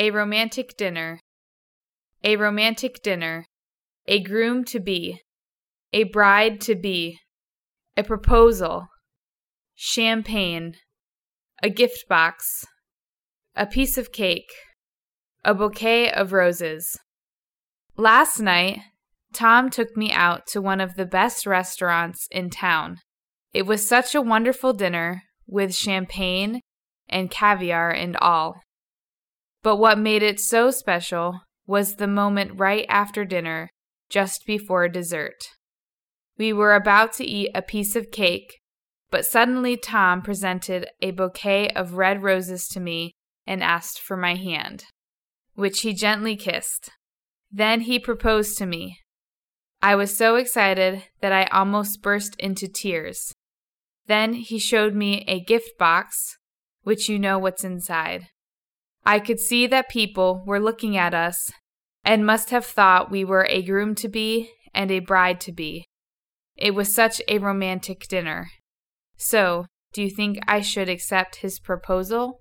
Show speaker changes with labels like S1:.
S1: A romantic dinner. A romantic dinner. A groom to be. A bride to be. A proposal. Champagne. A gift box. A piece of cake. A bouquet of roses. Last night, Tom took me out to one of the best restaurants in town. It was such a wonderful dinner with champagne and caviar and all. But what made it so special was the moment right after dinner, just before dessert. We were about to eat a piece of cake, but suddenly Tom presented a bouquet of red roses to me and asked for my hand, which he gently kissed. Then he proposed to me. I was so excited that I almost burst into tears. Then he showed me a gift box, which you know what's inside. I could see that people were looking at us and must have thought we were a groom to be and a bride to be. It was such a romantic dinner. So, do you think I should accept his proposal?